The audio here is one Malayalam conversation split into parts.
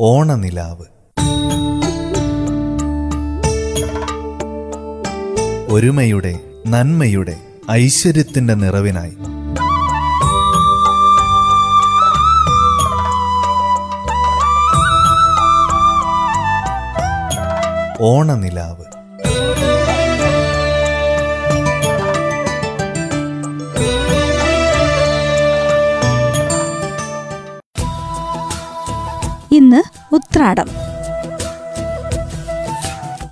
ഓണനിലാവ്. ഒരുമയുടെ നന്മയുടെ ഐശ്വര്യത്തിന്റെ നിറവിനായി. ഓണനിലാവ്. ഇന്ന് ഉത്രാടം.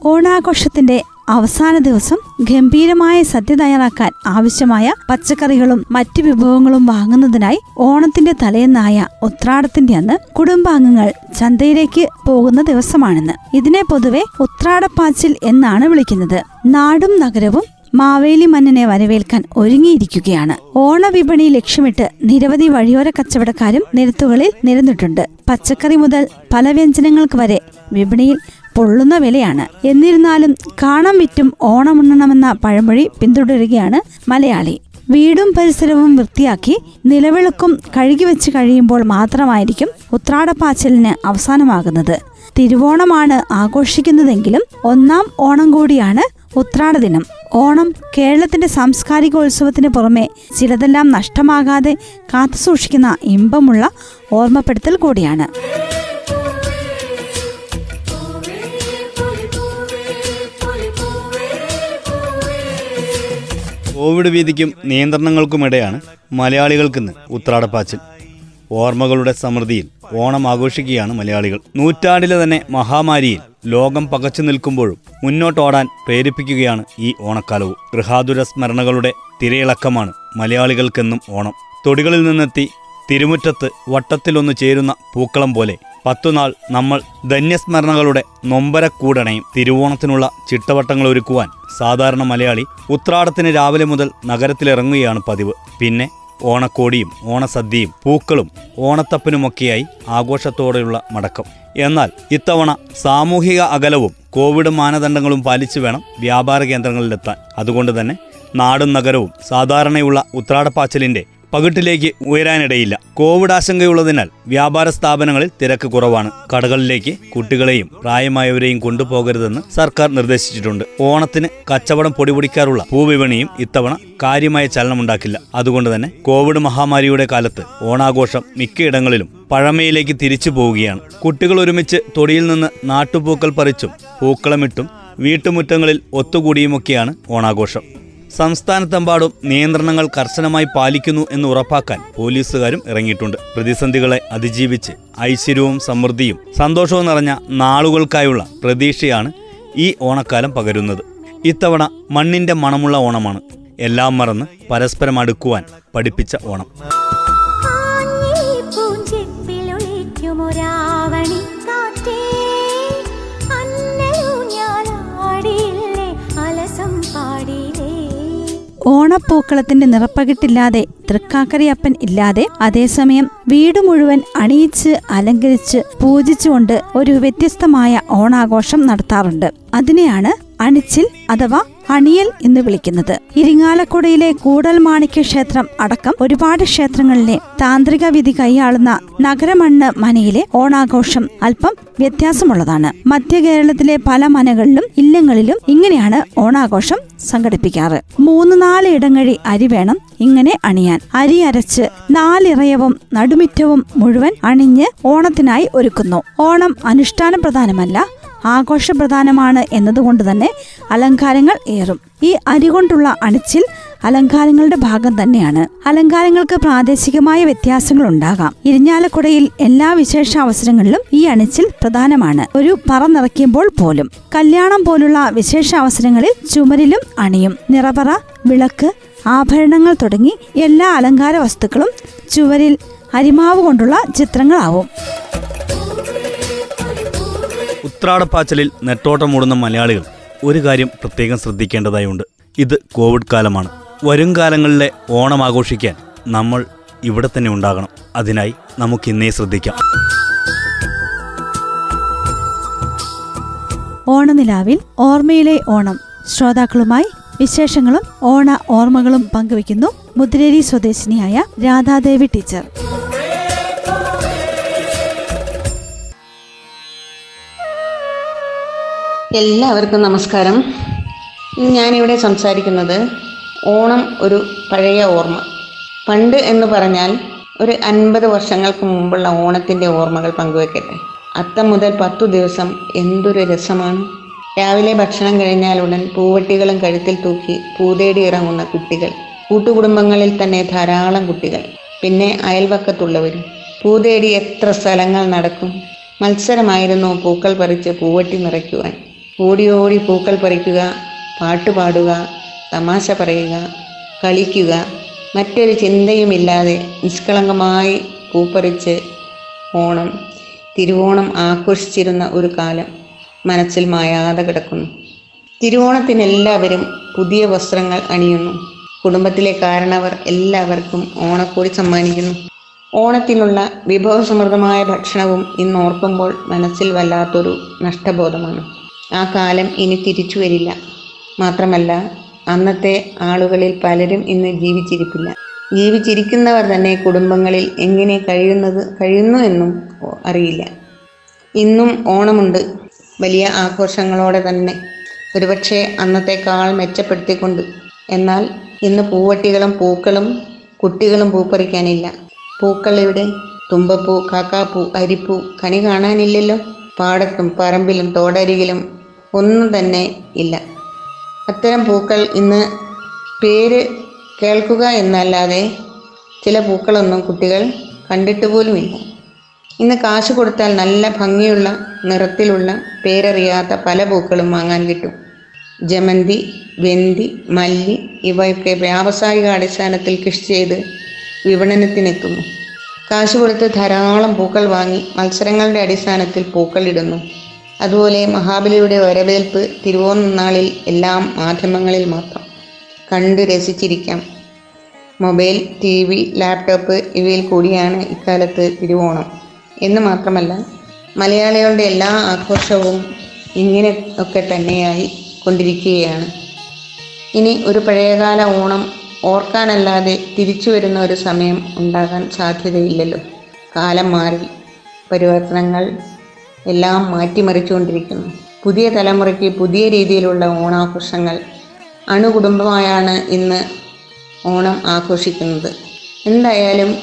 ഓണാഘോഷത്തിന്റെ അവസാന ദിവസം ഗംഭീരമായ സദ്യ തയ്യാറാക്കാൻ ആവശ്യമായ പച്ചക്കറികളും മറ്റു വിഭവങ്ങളും വാങ്ങുന്നതിനായി ഓണത്തിന്റെ തലേന്നായ ഉത്രാടത്തിന്റെ അന്ന് കുടുംബാംഗങ്ങൾ ചന്തയിലേക്ക് പോകുന്ന ദിവസമാണെന്ന്. ഇതിനെ പൊതുവെ ഉത്രാടപ്പാച്ചിൽ എന്നാണ് വിളിക്കുന്നത്. നാടും നഗരവും മാവേലി മന്നനെ വരവേൽക്കാൻ ഒരുങ്ങിയിരിക്കുകയാണ്. ഓണവിപണി ലക്ഷ്യമിട്ട് നിരവധി വഴിയോര കച്ചവടക്കാരും നിരത്തുകളിൽ നിരന്നിട്ടുണ്ട്. പച്ചക്കറി മുതൽ പല വ്യഞ്ജനങ്ങൾക്ക് വരെ വിപണിയിൽ പൊള്ളുന്ന വിലയാണ്. എന്നിരുന്നാലും കാണം വിറ്റും ഓണമുണ്ണണമെന്ന പഴമൊഴി പിന്തുടരുകയാണ് മലയാളി. വീടും പരിസരവും വൃത്തിയാക്കി നിലവിളക്കും കഴുകി വെച്ച് കഴിയുമ്പോൾ മാത്രമായിരിക്കും ഉത്രാടപ്പാച്ചലിന് അവസാനമാകുന്നത്. തിരുവോണമാണ് ആഘോഷിക്കുന്നതെങ്കിലും ഒന്നാം ഓണം കൂടിയാണ് ഉത്രാട ദിനം. ഓണം കേരളത്തിന്റെ സാംസ്കാരികോത്സവത്തിന് പുറമെ ചിലതെല്ലാം നഷ്ടമാകാതെ കാത്തുസൂക്ഷിക്കുന്ന ഇമ്പമുള്ള ഓർമ്മപ്പെടുത്തൽ കൂടിയാണ്. കോവിഡ് ഭീതിക്കും നിയന്ത്രണങ്ങൾക്കുമിടെയാണ് മലയാളികൾക്കിന്ന് ഉത്രാടപ്പാച്ചിൽ. ഓർമ്മകളുടെ സമൃദ്ധിയിൽ ഓണം ആഘോഷിക്കുകയാണ് മലയാളികൾ. നൂറ്റാണ്ടിലെ തന്നെ മഹാമാരിയിൽ ലോകം പകച്ചു നിൽക്കുമ്പോഴും മുന്നോട്ടോടാൻ പ്രേരിപ്പിക്കുകയാണ് ഈ ഓണക്കാലവും. ഗൃഹാതുര സ്മരണകളുടെ തിരയിളക്കമാണ് മലയാളികൾക്കെന്നും ഓണം. തൊടികളിൽ നിന്നെത്തി തിരുമുറ്റത്ത് വട്ടത്തിലൊന്നു ചേരുന്ന പൂക്കളം പോലെ പത്തുനാൾ നമ്മൾ ധന്യസ്മരണകളുടെ നൊമ്പരക്കൂടണയും തിരുവോണത്തിനുള്ള ചിട്ടവട്ടങ്ങൾ ഒരുക്കുവാൻ സാധാരണ മലയാളി ഉത്രാടത്തിന് രാവിലെ മുതൽ നഗരത്തിലിറങ്ങുകയാണ് പതിവ്. പിന്നെ ഓണക്കോടിയും ഓണസദ്യയും പൂക്കളും ഓണത്തപ്പനുമൊക്കെയായി ആഘോഷത്തോടെയുള്ള മടക്കം. എന്നാൽ ഇത്തവണ സാമൂഹിക അകലവും കോവിഡ് മാനദണ്ഡങ്ങളും പാലിച്ചു വേണം വ്യാപാര കേന്ദ്രങ്ങളിലെത്താൻ. അതുകൊണ്ട് തന്നെ നാടും നഗരവും സാധാരണയുള്ള ഉത്രാടപ്പാച്ചലിന്റെ പകിട്ടിലേക്ക് ഉയരാനിടയില്ല. കോവിഡ് ആശങ്കയുള്ളതിനാൽ വ്യാപാര സ്ഥാപനങ്ങളിൽ തിരക്ക് കുറവാണ്. കടകളിലേക്ക് കുട്ടികളെയും പ്രായമായവരെയും കൊണ്ടുപോകരുതെന്ന് സർക്കാർ നിർദ്ദേശിച്ചിട്ടുണ്ട്. ഓണത്തിന് കച്ചവടം പൊടിപൊടിക്കാറുള്ള പൂവിപണിയും ഇത്തവണ കാര്യമായ ചലനമുണ്ടാക്കില്ല. അതുകൊണ്ട് തന്നെ കോവിഡ് മഹാമാരിയുടെ കാലത്ത് ഓണാഘോഷം മിക്കയിടങ്ങളിലും പഴമയിലേക്ക് തിരിച്ചു പോവുകയാണ്. കുട്ടികൾ ഒരുമിച്ച് തൊടിയിൽ നിന്ന് നാട്ടുപൂക്കൾ പറിച്ചും പൂക്കളമിട്ടും വീട്ടുമുറ്റങ്ങളിൽ ഒത്തുകൂടിയുമൊക്കെയാണ് ഓണാഘോഷം. സംസ്ഥാനത്തെമ്പാടും നിയന്ത്രണങ്ങൾ കർശനമായി പാലിക്കുന്നു എന്ന് ഉറപ്പാക്കാൻ പോലീസുകാരും ഇറങ്ങിയിട്ടുണ്ട്. പ്രതിസന്ധികളെ അതിജീവിച്ച് ഐശ്വര്യവും സമൃദ്ധിയും സന്തോഷവും നിറഞ്ഞ നാളുകൾക്കായുള്ള പ്രതീക്ഷയാണ് ഈ ഓണക്കാലം പകരുന്നത്. ഇത്തവണ മണ്ണിന്റെ മണമുള്ള ഓണമാണ്. എല്ലാം മറന്ന് പരസ്പരം അടുക്കുവാൻ പഠിപ്പിച്ച ഓണം. ഓണപ്പൂക്കളത്തിന്റെ നിറപ്പകിട്ടില്ലാതെ തൃക്കാക്കരയപ്പൻ ഇല്ലാതെ അതേസമയം വീട് മുഴുവൻ അണിയിച്ച് അലങ്കരിച്ച് പൂജിച്ചുകൊണ്ട് ഒരു വ്യത്യസ്തമായ ഓണാഘോഷം നടത്താറുണ്ട്. അതിനെയാണ് അണിച്ചിൽ അഥവാ അണിയൽ എന്ന് വിളിക്കുന്നത്. ഇരിങ്ങാലക്കുടയിലെ കൂടൽ മാണിക്യ ക്ഷേത്രം അടക്കം ഒരുപാട് ക്ഷേത്രങ്ങളിലെ താന്ത്രിക വിധി കൈയാളുന്ന നഗരമണ്ണ് മനയിലെ ഓണാഘോഷം അല്പം വ്യത്യാസമുള്ളതാണ്. മധ്യ കേരളത്തിലെ പല മനകളിലും ഇല്ലങ്ങളിലും ഇങ്ങനെയാണ് ഓണാഘോഷം സംഘടിപ്പിക്കാറ്. മൂന്ന് നാല് ഇടങ്ങഴി അരി വേണം ഇങ്ങനെ അണിയാൻ. അരി അരച്ച് നാലിറയവും നടുമിറ്റവും മുഴുവൻ അണിഞ്ഞ് ഓണത്തിനായി ഒരുക്കുന്നു. ഓണം അനുഷ്ഠാന പ്രധാനമല്ല ആഘോഷപ്രധാനമാണ് എന്നതുകൊണ്ട് തന്നെ അലങ്കാരങ്ങൾ ഏറും. ഈ അരി കൊണ്ടുള്ള അണിച്ചിൽ അലങ്കാരങ്ങളുടെ ഭാഗം തന്നെയാണ്. അലങ്കാരങ്ങൾക്ക് പ്രാദേശികമായ വ്യത്യാസങ്ങൾ ഉണ്ടാകാം ഇരിഞ്ഞാലക്കുടയിൽ എല്ലാ വിശേഷ അവസരങ്ങളിലും ഈ അണിച്ചിൽ പ്രധാനമാണ്. ഒരു പറ നിറയ്ക്കുമ്പോൾ പോലും. കല്യാണം പോലുള്ള വിശേഷ അവസരങ്ങളിൽ ചുമരിലും അണിയും. നിറപറ വിളക്ക് ആഭരണങ്ങൾ തുടങ്ങി എല്ലാ അലങ്കാര വസ്തുക്കളും ചുവരിൽ അരിമാവ് കൊണ്ടുള്ള ചിത്രങ്ങളാവും. ഉത്രാടപ്പാച്ചലിൽ നെട്ടോട്ടം മൂടുന്ന മലയാളികൾ ഒരു കാര്യം പ്രത്യേകം ശ്രദ്ധിക്കേണ്ടതായുണ്ട്. ഇത് കോവിഡ് കാലമാണ്. വരും കാലങ്ങളിലെ ഓണം ആഘോഷിക്കാൻ നമ്മൾ ഇവിടെ തന്നെ ഉണ്ടാകണം. അതിനായി നമുക്ക് ഇന്നേ ശ്രദ്ധിക്കാം. ഓണനിലാവിൽ ഓർമ്മയിലെ ഓണം. ശ്രോതാക്കളുമായി വിശേഷങ്ങളും ഓണ ഓർമ്മകളും പങ്കുവയ്ക്കുന്നു മുദ്രേരി സ്വദേശിനിയായ രാധാദേവി ടീച്ചർ. എല്ലാവർക്കും നമസ്കാരം. ഞാനിവിടെ സംസാരിക്കുന്നത് ഓണം ഒരു പഴയ ഓർമ്മ. പണ്ട് എന്ന് പറഞ്ഞാൽ ഒരു അൻപത് വർഷങ്ങൾക്ക് മുമ്പുള്ള ഓണത്തിന്റെ ഓർമ്മകൾ പങ്കുവെക്കട്ടെ. അത്തം മുതൽ പത്തു ദിവസം എന്തൊരു രസമാണ്. രാവിലെ ഭക്ഷണം കഴിഞ്ഞാൽ ഉടൻ പൂവട്ടികളും കഴുത്തിൽ തൂക്കി പൂതേടി ഇറങ്ങുന്ന കുട്ടികൾ. കൂട്ടുകുടുംബങ്ങളിൽ തന്നെ ധാരാളം കുട്ടികൾ. പിന്നെ അയൽവക്കത്തുള്ളവരും. പൂതേടി എത്ര സ്ഥലങ്ങൾ നടക്കും. മത്സരമായിരുന്നു പൂക്കൾ പറിച്ച് പൂവട്ടി നിറയ്ക്കുവാൻ. ഓടി ഓടി പൂക്കൾ പറിക്കുക പാട്ട് പാടുക തമാശ പറയുക കളിക്കുക. മറ്റൊരു ചിന്തയുമില്ലാതെ നിഷ്കളങ്കമായി പൂപ്പറിച്ച് ഓണം തിരുവോണം ആഘോഷിച്ചിരുന്ന ഒരു കാലം മനസ്സിൽ മായാതെ കിടക്കുന്നു. തിരുവോണത്തിന് എല്ലാവരും പുതിയ വസ്ത്രങ്ങൾ അണിയുന്നു. കുടുംബത്തിലെ കാരണവർ എല്ലാവർക്കും ഓണക്കോടി സമ്മാനിക്കുന്നു. ഓണത്തിനുള്ള വിഭവസമൃദ്ധമായ ഭക്ഷണവും ഇന്ന് ഓർക്കുമ്പോൾ മനസ്സിൽ വല്ലാത്തൊരു നഷ്ടബോധമാണ്. ആ കാലം ഇനി തിരിച്ചു വരില്ല. മാത്രമല്ല അന്നത്തെ ആളുകളിൽ പലരും ഇന്ന് ജീവിച്ചിരിപ്പില്ല. ജീവിച്ചിരിക്കുന്നവർ തന്നെ കുടുംബങ്ങളിൽ എങ്ങനെ കഴിയുന്നത് കഴിയുന്നു എന്നും അറിയില്ല. ഇന്നും ഓണമുണ്ട്. വലിയ ആഘോഷങ്ങളോടെ തന്നെ. ഒരുപക്ഷെ അന്നത്തേക്കാൾ മെച്ചപ്പെടുത്തിക്കൊണ്ട്. എന്നാൽ ഇന്ന് പൂവട്ടികളും പൂക്കളും കുട്ടികളും പൂപ്പറിക്കാനില്ല. പൂക്കൾ ഇവിടെ തുമ്പപ്പൂ കാക്കാപ്പൂ അരിപ്പൂ കണി കാണാനില്ലല്ലോ. പാടത്തും പറമ്പിലും തോടരികിലും ഒന്നും തന്നെ ഇല്ല. അത്തരം പൂക്കൾ ഇന്ന് പേര് കേൾക്കുക എന്നല്ലാതെ ചില പൂക്കളൊന്നും കുട്ടികൾ കണ്ടിട്ട് പോലുമില്ല ഇന്ന് കാശ് കൊടുത്താൽ നല്ല ഭംഗിയുള്ള നിറത്തിലുള്ള പേരറിയാത്ത പല പൂക്കളും വാങ്ങാൻ കിട്ടും. ജമന്തി വെന്തി മല്ലി ഇവയൊക്കെ വ്യാവസായിക അടിസ്ഥാനത്തിൽ കൃഷി ചെയ്ത് വിപണനത്തിനെത്തുന്നു. കാശ് കൊടുത്ത് ധാരാളം പൂക്കൾ വാങ്ങി മത്സരങ്ങളുടെ അടിസ്ഥാനത്തിൽ പൂക്കൾ ഇടുന്നു. അതുപോലെ മഹാബലിയുടെ വരവേൽപ്പ് തിരുവോന്നാളിൽ എല്ലാം മാധ്യമങ്ങളിൽ മാത്രം. കണ്ട് രസിച്ചിരിക്കാം. മൊബൈൽ ടി വി ലാപ്ടോപ്പ് ഇവയിൽ കൂടിയാണ് ഇക്കാലത്ത് തിരുവോണം. എന്ന് മാത്രമല്ല മലയാളികളുടെ എല്ലാ ആഘോഷവും ഇങ്ങനെ ഒക്കെ തന്നെയായി കൊണ്ടിരിക്കുകയാണ്. ഇനി ഒരു പഴയകാല ഓണം ഓർക്കാനല്ലാതെ തിരിച്ചു വരുന്ന ഒരു സമയം ഉണ്ടാകാൻ സാധ്യതയില്ലല്ലോ. കാലം മാറി. പരിവർത്തനങ്ങൾ എല്ലാം മാറ്റിമറിച്ചുകൊണ്ടിരിക്കുന്നു. പുതിയ തലമുറയ്ക്ക് പുതിയ രീതിയിലുള്ള ഓണാഘോഷങ്ങൾ അണുകുടുംബമായാണ് ഇന്ന് ഓണം ആഘോഷിക്കുന്നത്. എന്തായാലും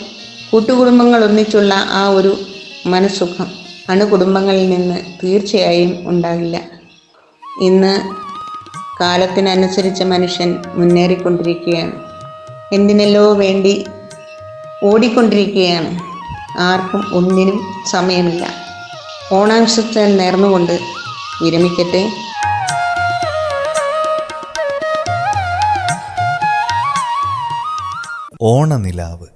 കൂട്ടുകുടുംബങ്ങൾ ഒന്നിച്ചുള്ള ആ ഒരു മനസ്സുഖം അണുകുടുംബങ്ങളിൽ നിന്ന് തീർച്ചയായും ഉണ്ടാകില്ല. ഇന്ന് കാലത്തിനനുസരിച്ച് മനുഷ്യൻ മുന്നേറിക്കൊണ്ടിരിക്കുകയാണ്. എന്തിനെല്ലോ വേണ്ടി ഓടിക്കൊണ്ടിരിക്കുകയാണ്. ആർക്കും ഒന്നിനും സമയമില്ല. ഓണാംശത്തിൽ നേർന്നുകൊണ്ട് വിരമിക്കട്ടെ. ഓണനിലാവ്.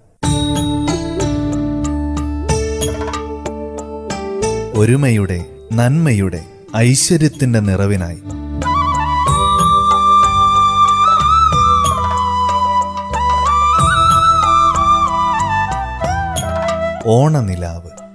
ഒരുമയുടെ നന്മയുടെ ഐശ്വര്യത്തിന്റെ നിറവിനായി. ഓണനിലാവ്.